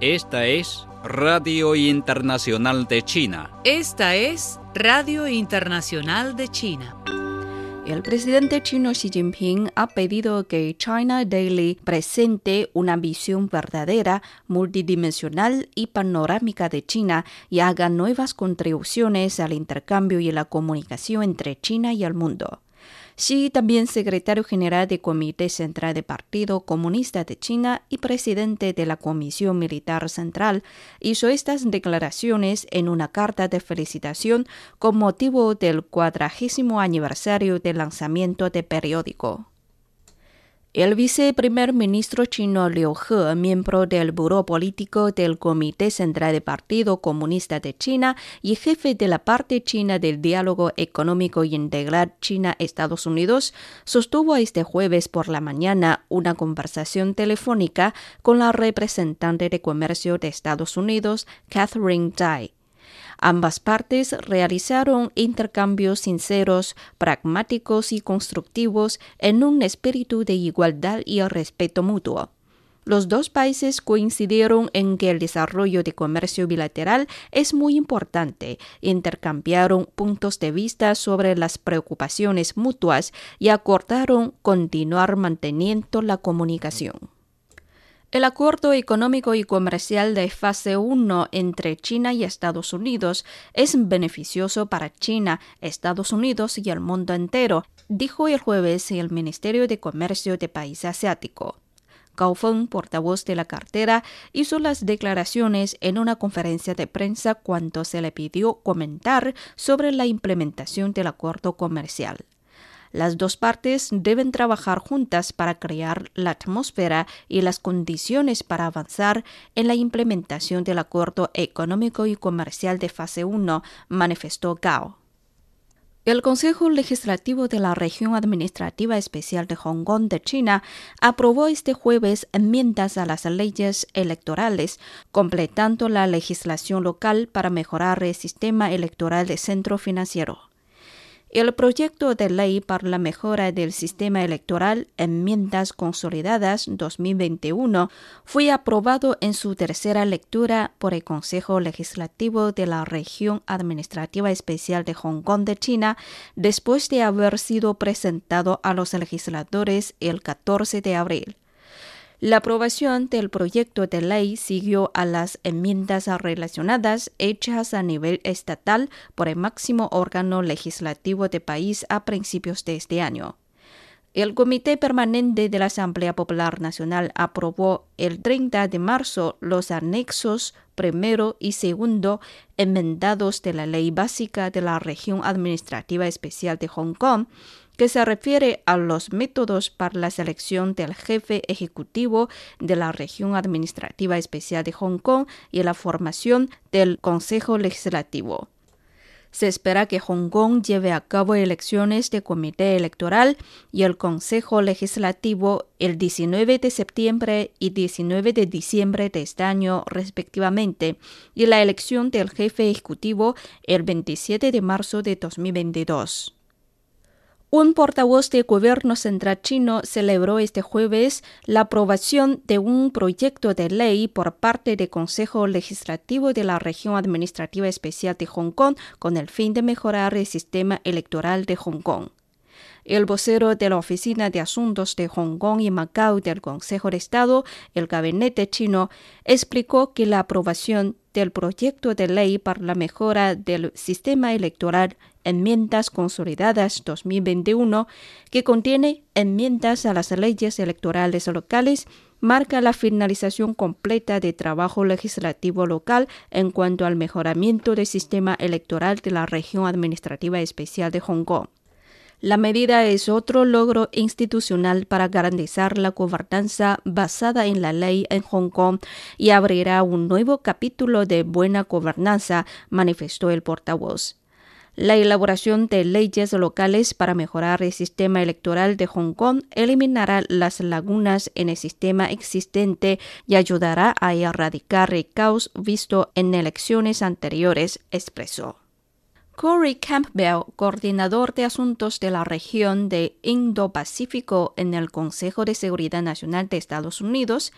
Esta es Radio Internacional de China. Esta es Radio Internacional de China. El presidente chino Xi Jinping ha pedido que China Daily presente una visión verdadera, multidimensional y panorámica de China y haga nuevas contribuciones al intercambio y la comunicación entre China y el mundo. Xi, también secretario general del Comité Central del Partido Comunista de China y presidente de la Comisión Militar Central, hizo estas declaraciones en una carta de felicitación con motivo del cuadragésimo aniversario del lanzamiento del periódico. El viceprimer ministro chino Liu He, miembro del Buró Político del Comité Central del Partido Comunista de China y jefe de la parte china del Diálogo Económico Integral China-Estados Unidos, sostuvo este jueves por la mañana una conversación telefónica con la representante de comercio de Estados Unidos, Catherine Tai. Ambas partes realizaron intercambios sinceros, pragmáticos y constructivos en un espíritu de igualdad y respeto mutuo. Los dos países coincidieron en que el desarrollo de comercio bilateral es muy importante, intercambiaron puntos de vista sobre las preocupaciones mutuas y acordaron continuar manteniendo la comunicación. El acuerdo económico y comercial de fase 1 entre China y Estados Unidos es beneficioso para China, Estados Unidos y el mundo entero, dijo el jueves el Ministerio de Comercio de país asiático. Gao Feng, portavoz de la cartera, hizo las declaraciones en una conferencia de prensa cuando se le pidió comentar sobre la implementación del acuerdo comercial. Las dos partes deben trabajar juntas para crear la atmósfera y las condiciones para avanzar en la implementación del acuerdo económico y comercial de fase 1, manifestó Gao. El Consejo Legislativo de la Región Administrativa Especial de Hong Kong de China aprobó este jueves enmiendas a las leyes electorales, completando la legislación local para mejorar el sistema electoral de centro financiero. El proyecto de ley para la mejora del sistema electoral, enmiendas consolidadas 2021, fue aprobado en su tercera lectura por el Consejo Legislativo de la Región Administrativa Especial de Hong Kong de China, después de haber sido presentado a los legisladores el 14 de abril. La aprobación del proyecto de ley siguió a las enmiendas relacionadas hechas a nivel estatal por el máximo órgano legislativo del país a principios de este año. El Comité Permanente de la Asamblea Popular Nacional aprobó el 30 de marzo los anexos primero y segundo enmendados de la Ley Básica de la Región Administrativa Especial de Hong Kong, que se refiere a los métodos para la selección del jefe ejecutivo de la región administrativa especial de Hong Kong y la formación del Consejo Legislativo. Se espera que Hong Kong lleve a cabo elecciones de comité electoral y el Consejo Legislativo el 19 de septiembre y 19 de diciembre de este año respectivamente y la elección del jefe ejecutivo el 27 de marzo de 2022. Un portavoz del gobierno central chino celebró este jueves la aprobación de un proyecto de ley por parte del Consejo Legislativo de la Región Administrativa Especial de Hong Kong con el fin de mejorar el sistema electoral de Hong Kong. El vocero de la Oficina de Asuntos de Hong Kong y Macao del Consejo de Estado, el gabinete chino, explicó que la aprobación del proyecto de ley para la mejora del sistema electoral Enmiendas Consolidadas 2021, que contiene enmiendas a las leyes electorales locales, marca la finalización completa de trabajo legislativo local en cuanto al mejoramiento del sistema electoral de la región administrativa especial de Hong Kong. La medida es otro logro institucional para garantizar la gobernanza basada en la ley en Hong Kong y abrirá un nuevo capítulo de buena gobernanza, manifestó el portavoz. La elaboración de leyes locales para mejorar el sistema electoral de Hong Kong eliminará las lagunas en el sistema existente y ayudará a erradicar el caos visto en elecciones anteriores, expresó. Corey Campbell, coordinador de asuntos de la región de Indo-Pacífico en el Consejo de Seguridad Nacional de Estados Unidos,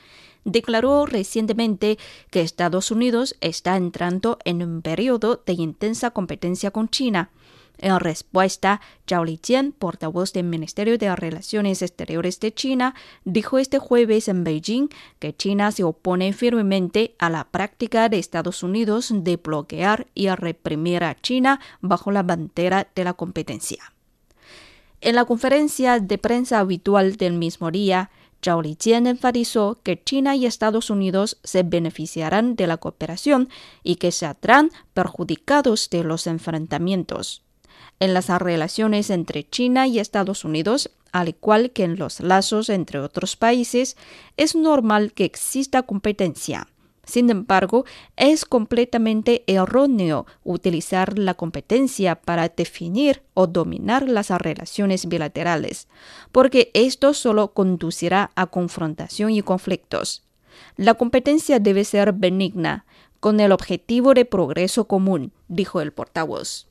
declaró recientemente que Estados Unidos está entrando en un periodo de intensa competencia con China en respuesta, Zhao Lijian, portavoz del Ministerio de Relaciones Exteriores de China, dijo este jueves en Beijing que China se opone firmemente a la práctica de Estados Unidos de bloquear y reprimir a China bajo la bandera de la competencia. En la conferencia de prensa habitual del mismo día, Zhao Lijian enfatizó que China y Estados Unidos se beneficiarán de la cooperación y que se saldrán perjudicados de los enfrentamientos en las relaciones entre China y Estados Unidos, al igual que en los lazos entre otros países, es normal que exista competencia. Sin embargo, es completamente erróneo utilizar la competencia para definir o dominar las relaciones bilaterales, porque esto solo conducirá a confrontación y conflictos. La competencia debe ser benigna, con el objetivo de progreso común, dijo el portavoz.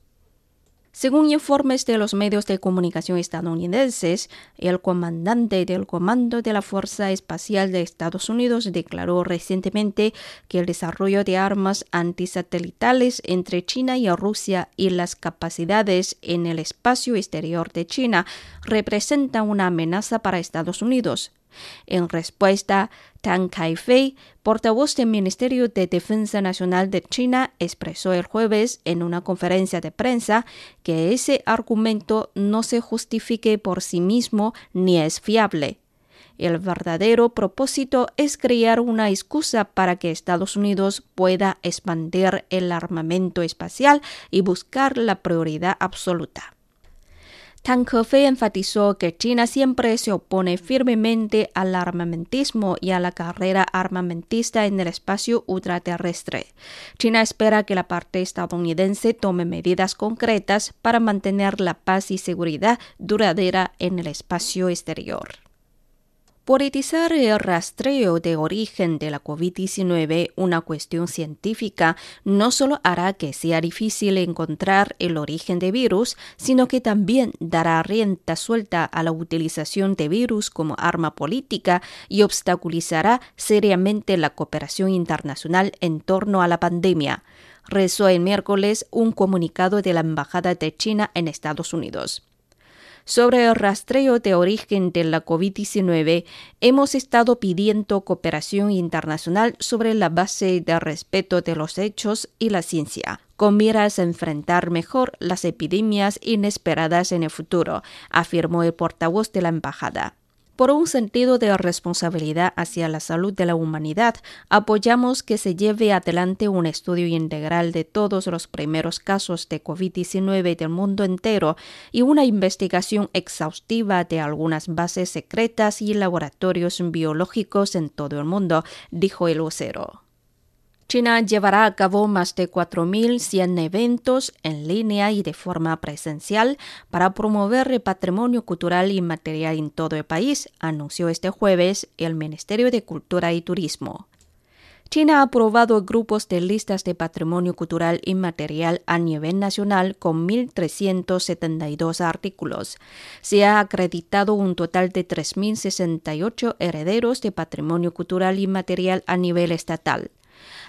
Según informes de los medios de comunicación estadounidenses, el comandante del Comando de la Fuerza Espacial de Estados Unidos declaró recientemente que el desarrollo de armas antisatelitales entre China y Rusia y las capacidades en el espacio exterior de China representan una amenaza para Estados Unidos. En respuesta, Tang Kaifei, portavoz del Ministerio de Defensa Nacional de China, expresó el jueves en una conferencia de prensa que ese argumento no se justifique por sí mismo ni es fiable. El verdadero propósito es crear una excusa para que Estados Unidos pueda expandir el armamento espacial y buscar la prioridad absoluta. Tang Kefei enfatizó que China siempre se opone firmemente al armamentismo y a la carrera armamentista en el espacio ultraterrestre. China espera que la parte estadounidense tome medidas concretas para mantener la paz y seguridad duradera en el espacio exterior. Politizar el rastreo de origen de la COVID-19, una cuestión científica, no solo hará que sea difícil encontrar el origen de virus, sino que también dará rienda suelta a la utilización de virus como arma política y obstaculizará seriamente la cooperación internacional en torno a la pandemia. Rezó el miércoles un comunicado de la Embajada de China en Estados Unidos. Sobre el rastreo de origen de la COVID-19, hemos estado pidiendo cooperación internacional sobre la base de respeto de los hechos y la ciencia, con miras a enfrentar mejor las epidemias inesperadas en el futuro, afirmó el portavoz de la embajada. Por un sentido de responsabilidad hacia la salud de la humanidad, apoyamos que se lleve adelante un estudio integral de todos los primeros casos de COVID-19 del mundo entero y una investigación exhaustiva de algunas bases secretas y laboratorios biológicos en todo el mundo, dijo el vocero. China llevará a cabo más de 4.100 eventos en línea y de forma presencial para promover el patrimonio cultural y material en todo el país, anunció este jueves el Ministerio de Cultura y Turismo. China ha aprobado grupos de listas de patrimonio cultural inmaterial a nivel nacional con 1.372 artículos. Se ha acreditado un total de 3.068 herederos de patrimonio cultural inmaterial a nivel estatal.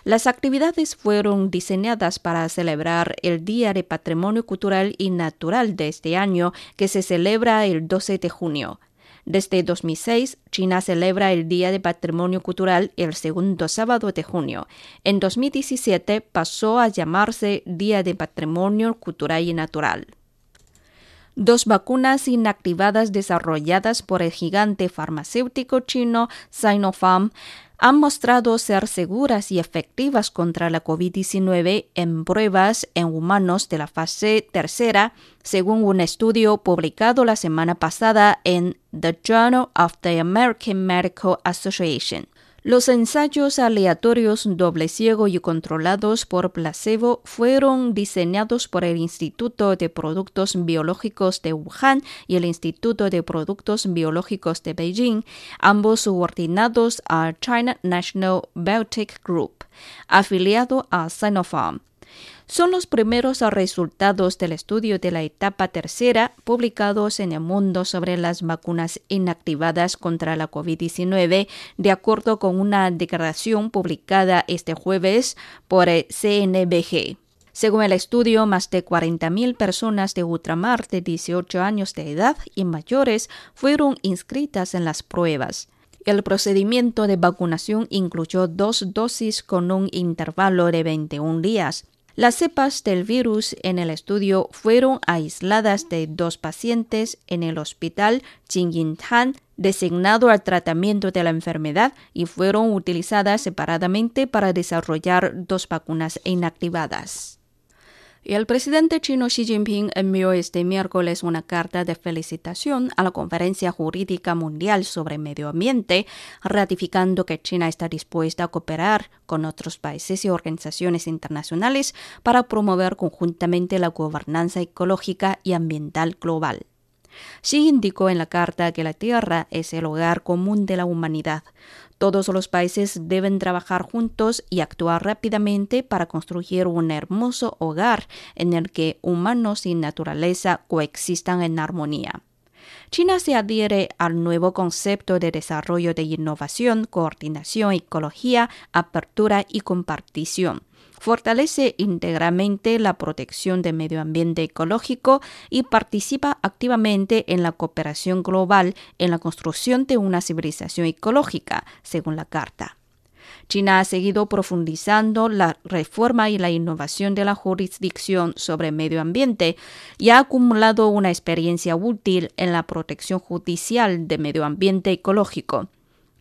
Las actividades fueron diseñadas para celebrar el Día de Patrimonio Cultural y Natural de este año, que se celebra el 12 de junio. Desde 2006, China celebra el Día de Patrimonio Cultural el segundo sábado de junio. En 2017 pasó a llamarse Día de Patrimonio Cultural y Natural. Dos vacunas inactivadas desarrolladas por el gigante farmacéutico chino Sinopharm han mostrado ser seguras y efectivas contra la COVID-19 en pruebas en humanos de la fase tercera, según un estudio publicado la semana pasada en The Journal of the American Medical Association. Los ensayos aleatorios doble ciego y controlados por placebo fueron diseñados por el Instituto de Productos Biológicos de Wuhan y el Instituto de Productos Biológicos de Beijing, ambos subordinados a China National Biotech Group, afiliado a Sinopharm. Son los primeros resultados del estudio de la etapa tercera publicados en el mundo sobre las vacunas inactivadas contra la COVID-19, de acuerdo con una declaración publicada este jueves por el CNBG. Según el estudio, más de 40.000 personas de ultramar de 18 años de edad y mayores fueron inscritas en las pruebas. El procedimiento de vacunación incluyó dos dosis con un intervalo de 21 días. Las cepas del virus en el estudio fueron aisladas de dos pacientes en el hospital Jingyin-Han designado al tratamiento de la enfermedad y fueron utilizadas separadamente para desarrollar dos vacunas inactivadas. El presidente chino Xi Jinping envió este miércoles una carta de felicitación a la Conferencia Jurídica Mundial sobre Medio Ambiente, ratificando que China está dispuesta a cooperar con otros países y organizaciones internacionales para promover conjuntamente la gobernanza ecológica y ambiental global. Xi indicó en la carta que la Tierra es el hogar común de la humanidad. Todos los países deben trabajar juntos y actuar rápidamente para construir un hermoso hogar en el que humanos y naturaleza coexistan en armonía. China se adhiere al nuevo concepto de desarrollo de innovación, coordinación, ecología, apertura y compartición fortalece íntegramente la protección del medio ambiente ecológico y participa activamente en la cooperación global en la construcción de una civilización ecológica, según la Carta. China ha seguido profundizando la reforma y la innovación de la jurisdicción sobre medio ambiente y ha acumulado una experiencia útil en la protección judicial de medio ambiente ecológico.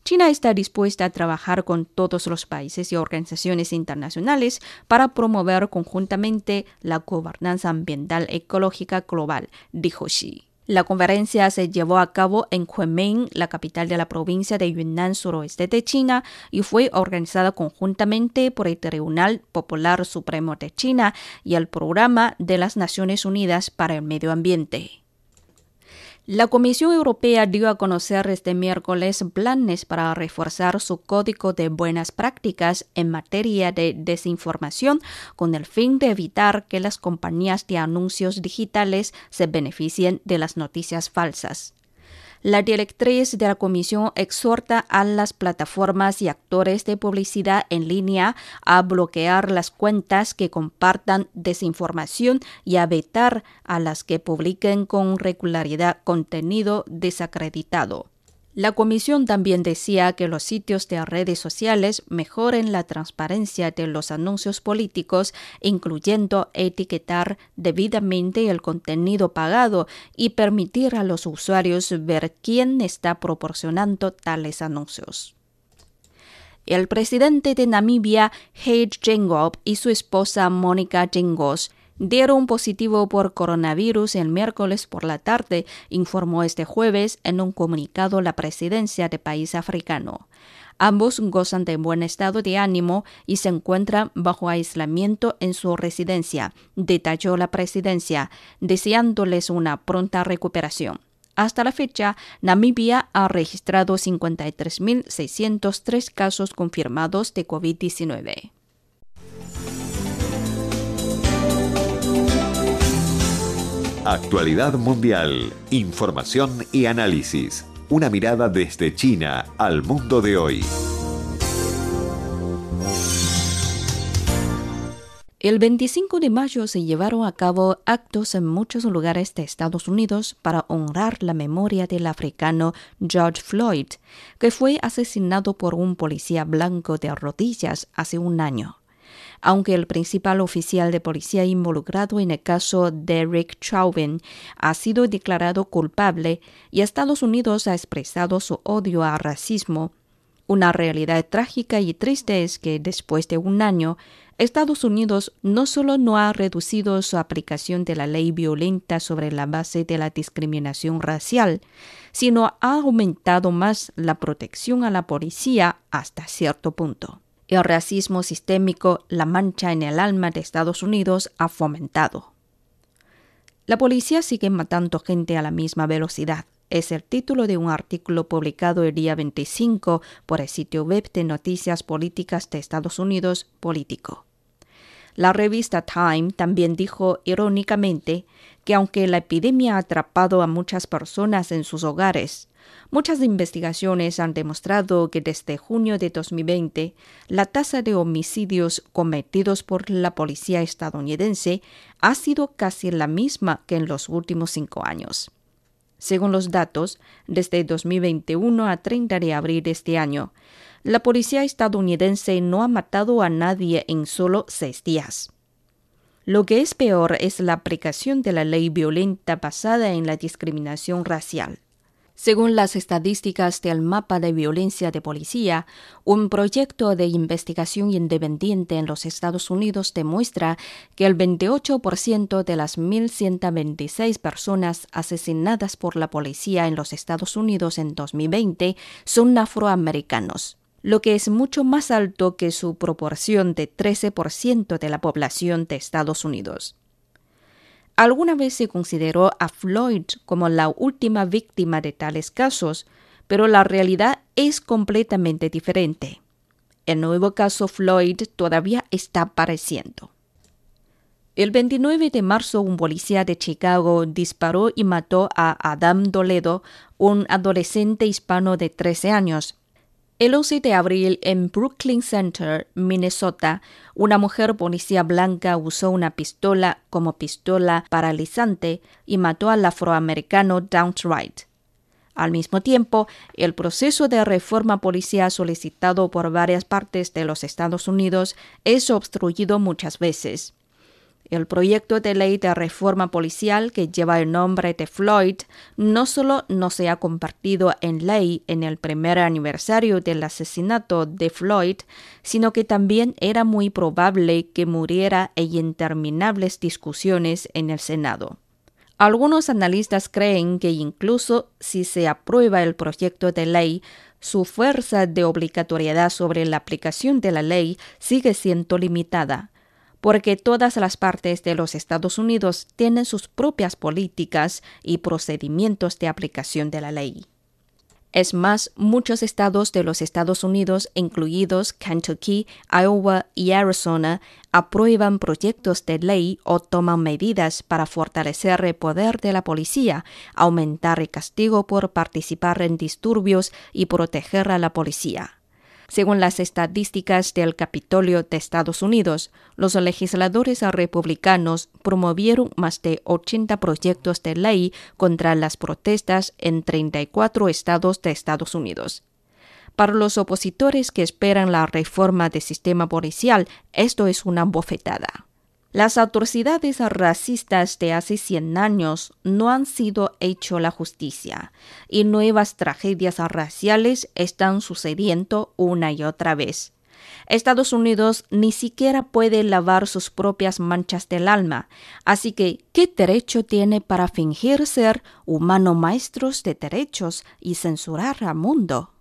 China está dispuesta a trabajar con todos los países y organizaciones internacionales para promover conjuntamente la gobernanza ambiental ecológica global, dijo Xi. La conferencia se llevó a cabo en Kunming, la capital de la provincia de Yunnan suroeste de China, y fue organizada conjuntamente por el Tribunal Popular Supremo de China y el Programa de las Naciones Unidas para el Medio Ambiente. La Comisión Europea dio a conocer este miércoles planes para reforzar su código de buenas prácticas en materia de desinformación con el fin de evitar que las compañías de anuncios digitales se beneficien de las noticias falsas. La directriz de la Comisión exhorta a las plataformas y actores de publicidad en línea a bloquear las cuentas que compartan desinformación y a vetar a las que publiquen con regularidad contenido desacreditado. La comisión también decía que los sitios de redes sociales mejoren la transparencia de los anuncios políticos, incluyendo etiquetar debidamente el contenido pagado y permitir a los usuarios ver quién está proporcionando tales anuncios. El presidente de Namibia, Hage Geingob, y su esposa Mónica Gengos dieron positivo por coronavirus el miércoles por la tarde, informó este jueves en un comunicado la presidencia de país africano. Ambos gozan de buen estado de ánimo y se encuentran bajo aislamiento en su residencia, detalló la presidencia, deseándoles una pronta recuperación. Hasta la fecha, Namibia ha registrado 53.603 casos confirmados de COVID-19. Actualidad mundial, información y análisis. Una mirada desde China al mundo de hoy. El 25 de mayo se llevaron a cabo actos en muchos lugares de Estados Unidos para honrar la memoria del africano George Floyd, que fue asesinado por un policía blanco de rodillas hace un año aunque el principal oficial de policía involucrado en el caso Derek Chauvin ha sido declarado culpable y Estados Unidos ha expresado su odio al racismo. Una realidad trágica y triste es que después de un año, Estados Unidos no solo no ha reducido su aplicación de la ley violenta sobre la base de la discriminación racial, sino ha aumentado más la protección a la policía hasta cierto punto el racismo sistémico, la mancha en el alma de Estados Unidos ha fomentado. La policía sigue matando gente a la misma velocidad. Es el título de un artículo publicado el día 25 por el sitio web de noticias políticas de Estados Unidos, Político. La revista Time también dijo irónicamente que aunque la epidemia ha atrapado a muchas personas en sus hogares, muchas investigaciones han demostrado que desde junio de 2020 la tasa de homicidios cometidos por la policía estadounidense ha sido casi la misma que en los últimos cinco años. Según los datos, desde 2021 a 30 de abril de este año, la policía estadounidense no ha matado a nadie en solo seis días. Lo que es peor es la aplicación de la ley violenta basada en la discriminación racial. Según las estadísticas del mapa de violencia de policía, un proyecto de investigación independiente en los Estados Unidos demuestra que el 28% de las 1.126 personas asesinadas por la policía en los Estados Unidos en 2020 son afroamericanos lo que es mucho más alto que su proporción de 13% de la población de Estados Unidos. Alguna vez se consideró a Floyd como la última víctima de tales casos, pero la realidad es completamente diferente. El nuevo caso Floyd todavía está apareciendo. El 29 de marzo, un policía de Chicago disparó y mató a Adam Doledo, un adolescente hispano de 13 años, el 11 de abril en Brooklyn Center, Minnesota, una mujer policía blanca usó una pistola como pistola paralizante y mató al afroamericano Downright. Al mismo tiempo, el proceso de reforma policial solicitado por varias partes de los Estados Unidos es obstruido muchas veces. El proyecto de ley de reforma policial que lleva el nombre de Floyd no solo no se ha compartido en ley en el primer aniversario del asesinato de Floyd, sino que también era muy probable que muriera en interminables discusiones en el Senado. Algunos analistas creen que incluso si se aprueba el proyecto de ley, su fuerza de obligatoriedad sobre la aplicación de la ley sigue siendo limitada porque todas las partes de los Estados Unidos tienen sus propias políticas y procedimientos de aplicación de la ley. Es más, muchos estados de los Estados Unidos, incluidos Kentucky, Iowa y Arizona, aprueban proyectos de ley o toman medidas para fortalecer el poder de la policía, aumentar el castigo por participar en disturbios y proteger a la policía. Según las estadísticas del Capitolio de Estados Unidos, los legisladores republicanos promovieron más de 80 proyectos de ley contra las protestas en 34 estados de Estados Unidos. Para los opositores que esperan la reforma del sistema policial, esto es una bofetada. Las atrocidades racistas de hace 100 años no han sido hecho la justicia y nuevas tragedias raciales están sucediendo una y otra vez. Estados Unidos ni siquiera puede lavar sus propias manchas del alma, así que ¿qué derecho tiene para fingir ser humano maestros de derechos y censurar al mundo?